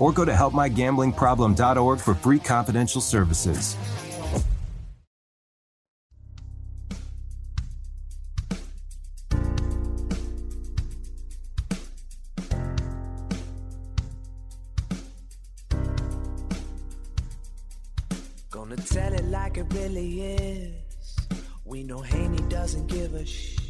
or go to helpmygamblingproblem.org for free confidential services. Gonna tell it like it really is. We know Haney doesn't give a shh.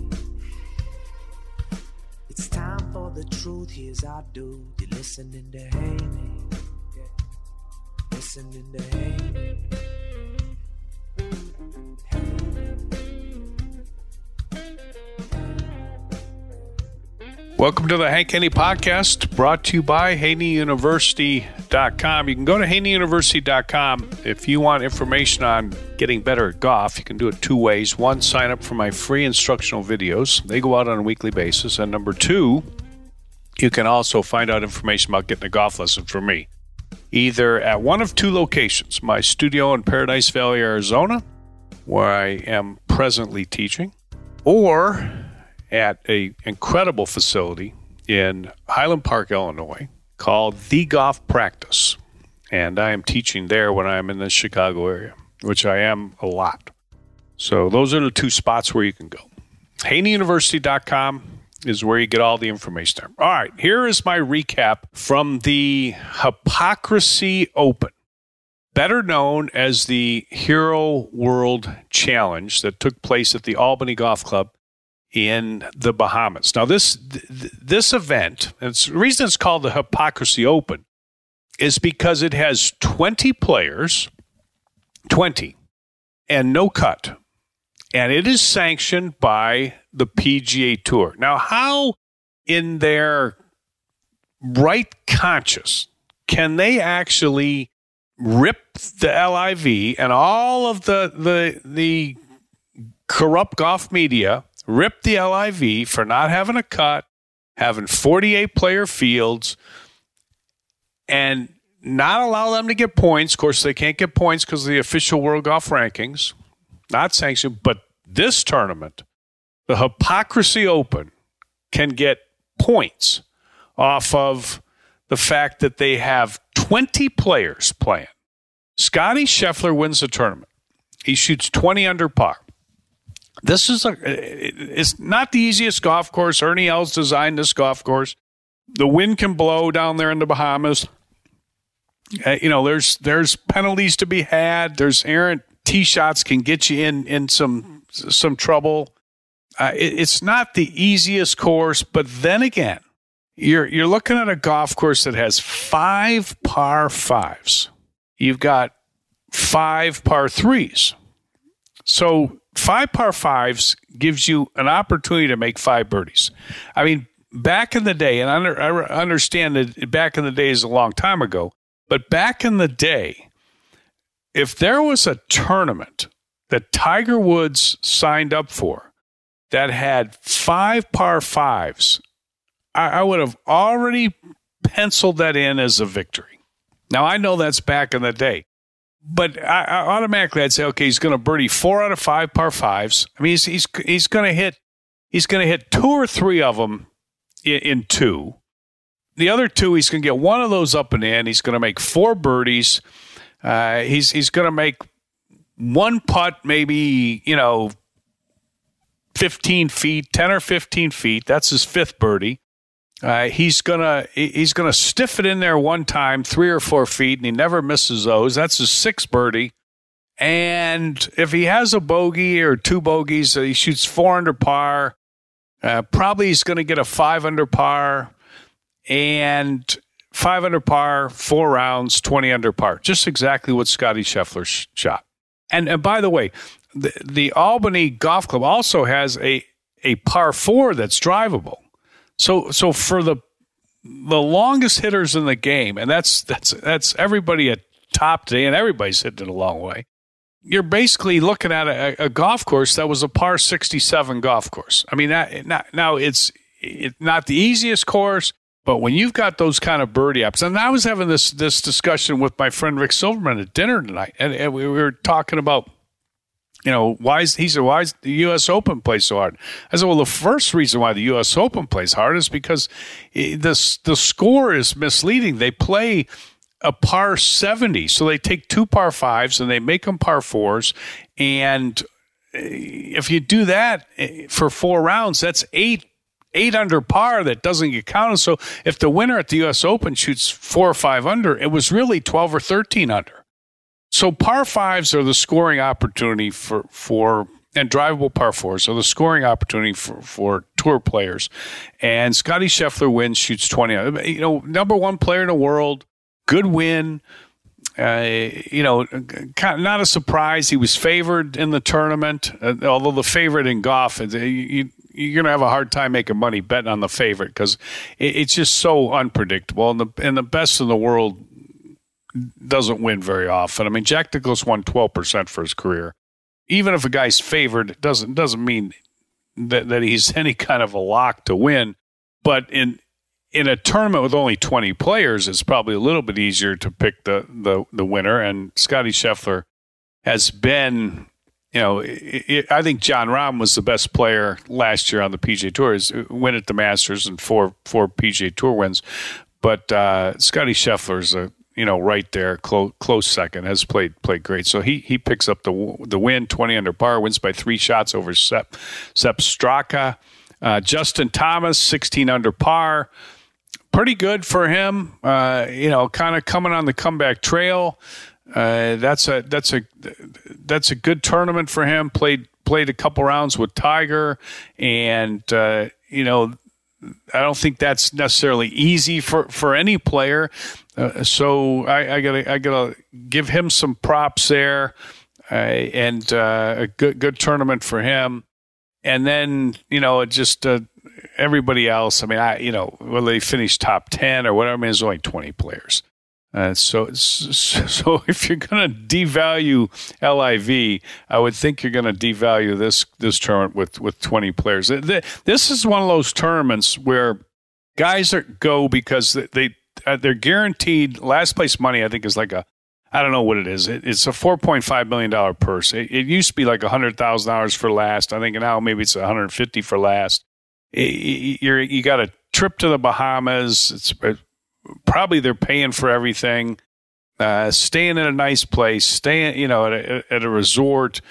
It's time for the truth. Here's our dude. You're listening to Haney. Yeah. Listening to Haney. Welcome to the Hank Haney podcast brought to you by HaneyUniversity.com. You can go to HaneyUniversity.com if you want information on getting better at golf. You can do it two ways. One, sign up for my free instructional videos, they go out on a weekly basis. And number two, you can also find out information about getting a golf lesson from me, either at one of two locations my studio in Paradise Valley, Arizona, where I am presently teaching, or at a incredible facility in Highland Park, Illinois, called The Golf Practice. And I am teaching there when I'm in the Chicago area, which I am a lot. So those are the two spots where you can go. HaneyUniversity.com is where you get all the information there. All right, here is my recap from the Hypocrisy Open, better known as the Hero World Challenge that took place at the Albany Golf Club in the Bahamas. Now, this this event, and the reason it's called the Hypocrisy Open, is because it has 20 players, 20, and no cut. And it is sanctioned by the PGA Tour. Now, how in their right conscious can they actually rip the LIV and all of the the the corrupt golf media rip the LIV for not having a cut, having 48 player fields, and not allow them to get points. Of course, they can't get points because of the official World Golf Rankings, not sanctioned. But this tournament, the Hypocrisy Open, can get points off of the fact that they have 20 players playing. Scotty Scheffler wins the tournament. He shoots 20 under par. This is a it's not the easiest golf course. Ernie Els designed this golf course. The wind can blow down there in the Bahamas. Uh, you know, there's there's penalties to be had. There's errant tee shots can get you in in some some trouble. Uh, it, it's not the easiest course, but then again, you're you're looking at a golf course that has five par fives. You've got five par threes. So five par fives gives you an opportunity to make five birdies. I mean, back in the day, and I, understand that back in the day is a long time ago, but back in the day, if there was a tournament that Tiger Woods signed up for that had five par fives, I, I would have already penciled that in as a victory. Now, I know that's back in the day but I, I automatically I'd say, okay, he's going to birdie four out of five par fives. I mean, he's he's he's going to hit He's going to hit two or three of them in, in two. The other two, he's going to get one of those up and in. He's going to make four birdies. Uh, he's he's going to make one putt, maybe you know, fifteen feet, ten or fifteen feet. That's his fifth birdie. Uh, he's gonna he's gonna stiff it in there one time, three or four feet, and he never misses those. That's his sixth birdie. And if he has a bogey or two bogeys, uh, he shoots four under par. Uh, probably he's going to get a five under par and five under par, four rounds, 20 under par. Just exactly what Scotty Scheffler sh- shot. And, and by the way, the, the Albany Golf Club also has a, a par four that's drivable. So, so for the the longest hitters in the game, and that's that's that's everybody at top today, and everybody's hitting it a long way you're basically looking at a, a, golf course that was a par 67 golf course. I mean, that, not, now it's it, not the easiest course, but when you've got those kind of birdie apps, and I was having this this discussion with my friend Rick Silverman at dinner tonight, and, and we were talking about, you know, why is he said why is the U.S. Open play so hard? I said, well, the first reason why the U.S. Open plays hard is because the the score is misleading. They play a par 70. So they take two par fives and they make them par fours. And eh, if you do that eh, for four rounds, that's eight eight under par that doesn't get counted. So if the winner at the U.S. Open shoots four or five under, it was really 12 or 13 under. So par fives are the scoring opportunity for, for and drivable par fours are the scoring opportunity for, for tour players. And Scotty Scheffler wins, shoots 20. You know, number one player in the world, good win. Uh, you know, not a surprise. He was favored in the tournament, uh, although the favorite in golf, uh, you, you're going to have a hard time making money betting on the favorite because it's just so unpredictable. And the, and the best in the world doesn't win very often. I mean, Jack Nicklaus won 12% for his career. Even if a guy's favored, doesn't doesn't mean that, that he's any kind of a lock to win. But in in a tournament with only 20 players, it's probably a little bit easier to pick the, the, the winner. And Scotty Scheffler has been, you know, it, it, I think Jon Rahm was the best player last year on the PGA Tour. His win at the Masters and four four PGA Tour wins, but uh, Scotty is a you know right there, close close second. Has played played great. So he he picks up the the win, 20 under par, wins by three shots over Sepp Sepp Straka. Uh, Justin Thomas, 16 under par pretty good for him. Uh, you know, kind of coming on the comeback trail. Uh, that's a that's a that's a good tournament for him. Played played a couple rounds with Tiger, and uh, you know, I don't think that's necessarily easy for for any player. Uh, so I, I, gotta I gotta give him some props there, uh, and uh, a good good tournament for him. And then you know, just everybody else, I mean, I you know, whether they finish top ten or whatever, I mean, there's only twenty players. Uh, so, so if you're going to devalue LIV, I would think you're going to devalue this this tournament with with 20 players. This is one of those tournaments where guys are go because they uh, they're guaranteed last place money. I think is like a I don't know what it is. It, it's a four point five million dollar purse. It, it, used to be like a hundred thousand dollars for last. I think now maybe it's one hundred fifty for last you're you got a trip to the Bahamas. It's uh, probably they're paying for everything. Uh, staying in a nice place, staying you know at a, at a resort,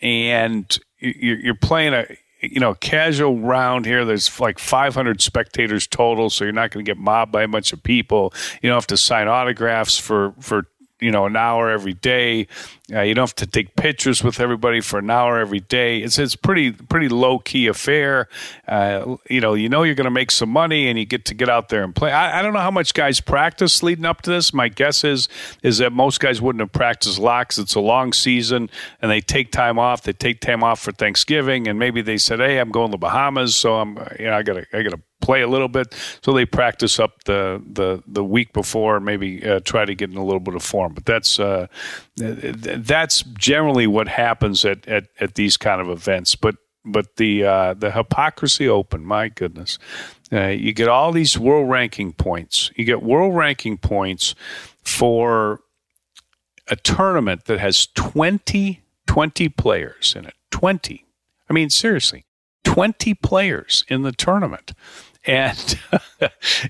and you're, you're playing a you know casual round here. There's like 500 spectators total, so you're not going to get mobbed by a bunch of people. You don't have to sign autographs for for you know an hour every day. Uh, you don't have to take pictures with everybody for an hour every day. It's it's pretty pretty low key affair. Uh, you know you know you're going to make some money and you get to get out there and play. I, I, don't know how much guys practice leading up to this. My guess is is that most guys wouldn't have practiced locks. It's a long season and they take time off. They take time off for Thanksgiving and maybe they said, hey, I'm going to the Bahamas, so I'm you know I got to I got to play a little bit. So they practice up the the the week before, maybe uh, try to get in a little bit of form. But that's uh, that's generally what happens at, at, at these kind of events. But but the uh, the hypocrisy open, my goodness, uh, you get all these world ranking points. You get world ranking points for a tournament that has 20, 20 players in it. 20. I mean, seriously. 20 players in the tournament. And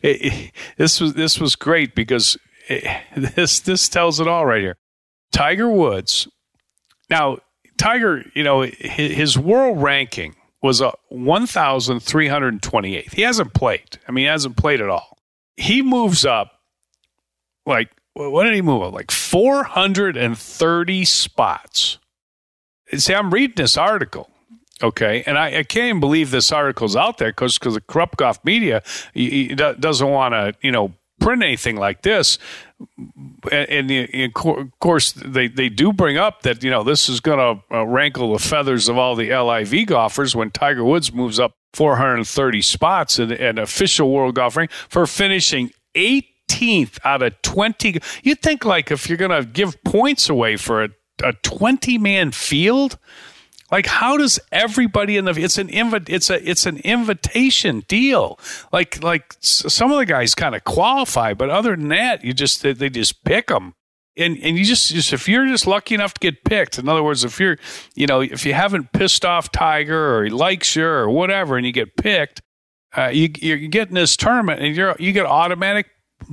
it, this was this was great because it, this this tells it all right here. Tiger Woods. Now, Tiger, you know, his, his world ranking was a 1,328th. He hasn't played. I mean, he hasn't played at all. He moves up like what did he move up? Like 430 spots. See, I'm reading this article Okay, and I, I, can't even believe this article's out there because because the golf media he, he doesn't want to you know print anything like this. And, and, of course, they, they do bring up that you know this is going to uh, rankle the feathers of all the LIV golfers when Tiger Woods moves up 430 spots in an official world golf rank for finishing 18th out of 20. You think like if you're going to give points away for a, a 20 man field like, how does everybody in the it's an invi- it's a it's an invitation deal. Like like some of the guys kind of qualify, but other than that, you just they, they just pick them. And, and you just, just if you're just lucky enough to get picked, in other words, if you're, you know, if you haven't pissed off Tiger or he likes you or whatever, and you get picked, uh, you you're getting this tournament and you're you get automatic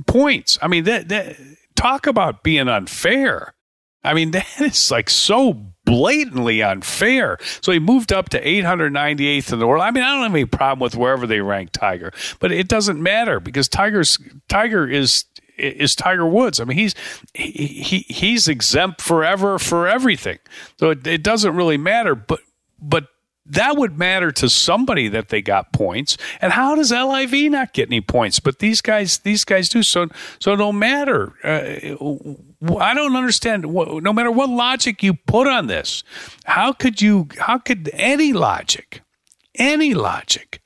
points. I mean, that, that talk about being unfair. I mean, that is like so blatantly unfair. So he moved up to 898th in the world. I mean, I don't have any problem with wherever they rank Tiger, but it doesn't matter because Tiger's Tiger is is Tiger Woods. I mean, he's he, he's exempt forever for everything. So it, it doesn't really matter. But but that would matter to somebody that they got points. And how does LIV not get any points? But these guys, these guys do. So, so no matter. Uh, I don't understand. No matter what logic you put on this, how could you? How could any logic, any logic,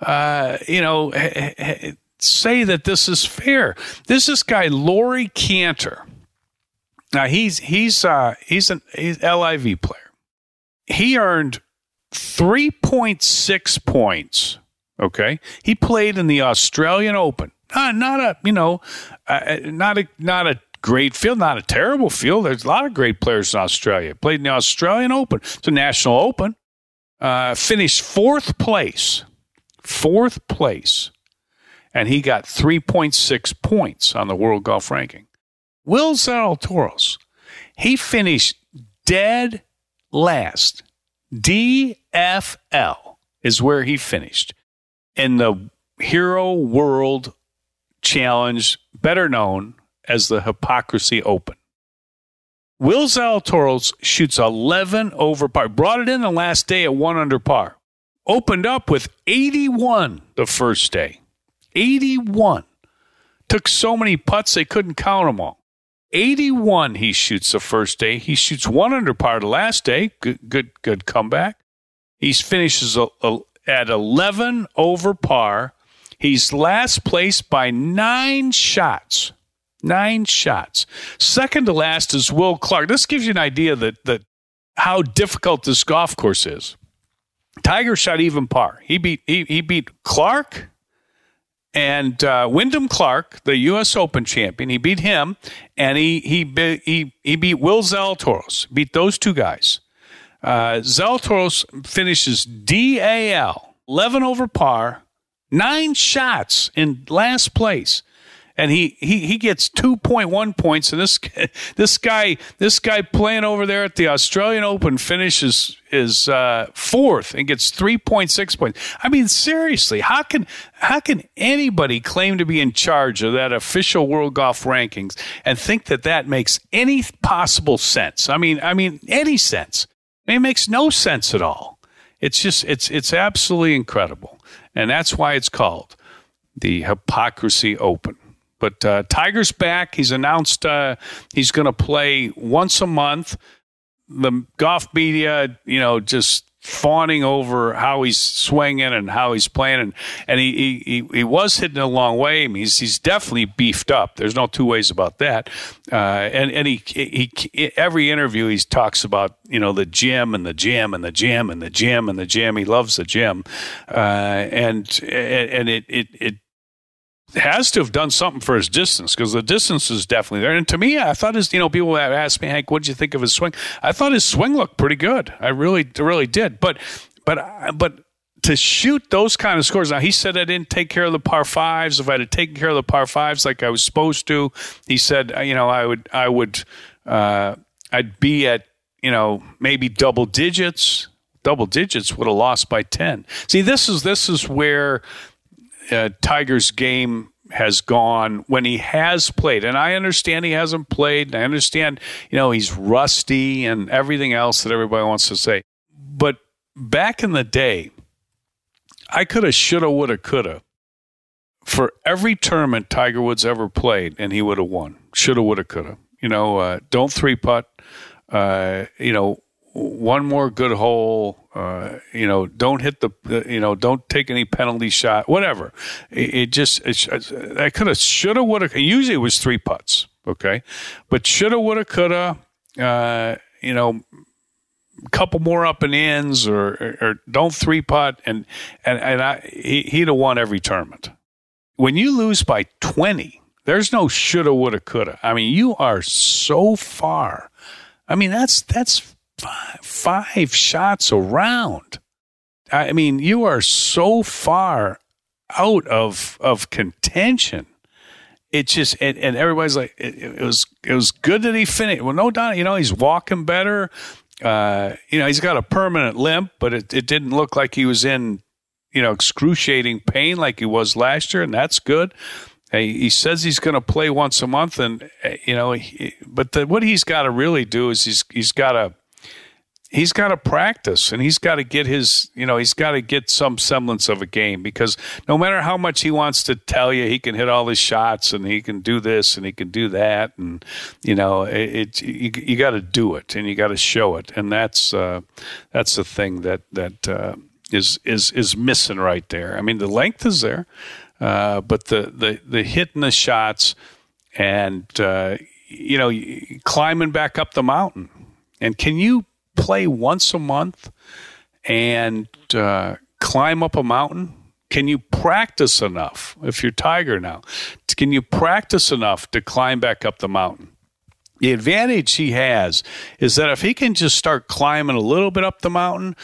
uh, you know, say that this is fair? This is guy Laurie Canter. Now he's he's uh, he's an he's LIV player. He earned 3.6 points. Okay. He played in the Australian Open. Uh, not a, you know, uh, not a, not a great field, not a terrible field. There's a lot of great players in Australia. Played in the Australian Open. It's a national open. Uh, finished fourth place. Fourth place. And he got 3.6 points on the world golf ranking. Will Zalatoris, he finished dead last DFL is where he finished in the Hero World Challenge, better known as the Hypocrisy Open. Will Zalatoris shoots 11 over par, brought it in the last day at one under par. Opened up with 81 the first day. 81. Took so many putts they couldn't count them all. 81 he shoots the first day. He shoots one under par the last day. Good, good, good comeback. He finishes a, a, at 11 over par. He's last place by nine shots. Nine shots. Second to last is Will Clark. This gives you an idea that, that how difficult this golf course is. Tiger shot even par. He beat he, he beat Clark, and uh, Wyndham Clark, the U.S. Open champion, he beat him, and he he be, he he beat Will Zalatoris. Beat those two guys. Uh, Zalatoris finishes DAL, eleven over par, nine shots in last place and he he he gets 2.1 points and this this guy this guy playing over there at the Australian Open finishes is uh, fourth and gets 3.6 points. I mean seriously, how can how can anybody claim to be in charge of that official world golf rankings and think that that makes any possible sense? I mean, I mean any sense. I mean, it makes no sense at all. It's just it's it's absolutely incredible. And that's why it's called the Hypocrisy Open. But uh, Tiger's back. He's announced uh, he's going to play once a month. The golf media, you know, just fawning over how he's swinging and how he's playing, and, and he, he he was hitting a long way. I mean, he's he's definitely beefed up. There's no two ways about that. Uh, and and he, he, he every interview he talks about you know the gym and the gym and the gym and the gym and the gym. He loves the gym, uh, and and it it it has to have done something for his distance because the distance is definitely there. And to me, I thought his, you know, people have asked me, Hank, what did you think of his swing? I thought his swing looked pretty good. I really, really did. But, but, but to shoot those kind of scores. Now he said I didn't take care of the par fives. If I had taken care of the par fives like I was supposed to, he said, uh, you know, I would, I would, uh, I'd be at, you know, maybe double digits. Double digits would have lost by ten. See, this is this is where uh, Tiger's game has gone when he has played. And I understand he hasn't played. And I understand, you know, he's rusty and everything else that everybody wants to say. But back in the day, I could have, shoulda, woulda, coulda. For every tournament Tiger Woods ever played, and he would have won. Shoulda, woulda, coulda. You know, uh, don't three putt. Uh, you know, one more good hole. Uh, you know, don't hit the. You know, don't take any penalty shot. Whatever. It, it just. It, I could have, shoulda, woulda. Usually it was three putts. Okay, but shoulda, woulda, coulda. Uh, you know, couple more up and ins or, or, or don't three putt and and and I, he, he'd have won every tournament. When you lose by twenty, there's no shoulda, woulda, coulda. I mean, you are so far. I mean, that's that's five, five shots around. I mean, you are so far out of of contention. It just and, and everybody's like it, it, was it was good that he finished. Well, no doubt, you know he's walking better uh, you know, he's got a permanent limp, but it, it didn't look like he was in, you know, excruciating pain like he was last year, and that's good. He says he's going to play once a month, and uh, you know, he, but the, what he's got to really do is he's he's got to he's got to practice and he's got to get his you know he's got to get some semblance of a game because no matter how much he wants to tell you he can hit all his shots and he can do this and he can do that and you know it, it you, you got to do it and you got to show it. And that's uh, that's the thing that that uh, is is is missing right there. I mean the length is there uh, but the the the hitting the shots and uh, you know climbing back up the mountain. And can you play once a month and uh, climb up a mountain? Can you practice enough if you're Tiger now? Can you practice enough to climb back up the mountain? The advantage he has is that if he can just start climbing a little bit up the mountain,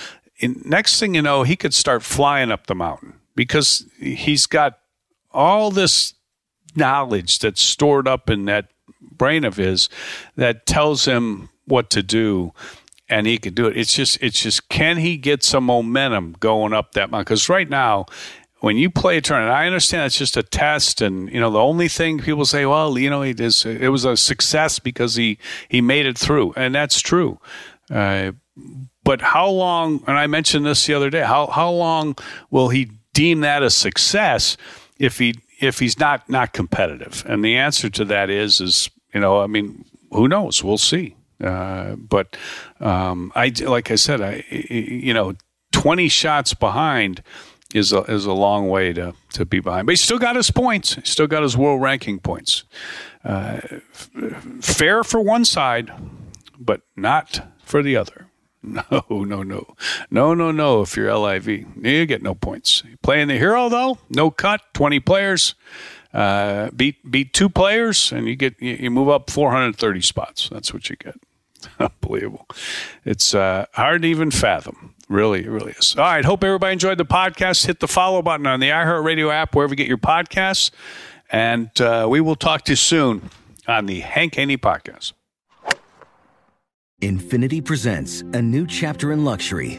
next thing you know, he could start flying up the mountain because he's got all this knowledge that's stored up in that brain of his that tells him what to do and he could do it. It's just, it's just, can he get some momentum going up that mountain? Because right now, when you play a tournament, I understand it's just a test, and you know the only thing people say, well, you know, it is, it was a success because he he made it through, and that's true. Uh, but how long? And I mentioned this the other day. How how long will he deem that a success if he if he's not not competitive? And the answer to that is is you know, I mean, who knows? We'll see. Uh, but um, I, like I said, I, you know, 20 shots behind is a, is a long way to, to be behind. But he still got his points. He still got his world ranking points. Uh, f- fair for one side, but not for the other. No, no, no. No, no, no. If you're LIV, you get no points. Playing the hero, though, no cut, 20 players. Uh, beat beat two players, and you get you, you move up 430 spots. That's what you get. Unbelievable. It's uh, hard to even fathom. Really, it really is. All right. Hope everybody enjoyed the podcast. Hit the follow button on the iHeartRadio app, wherever you get your podcasts. And uh, we will talk to you soon on the Hank Haney podcast. Infiniti presents a new chapter in luxury,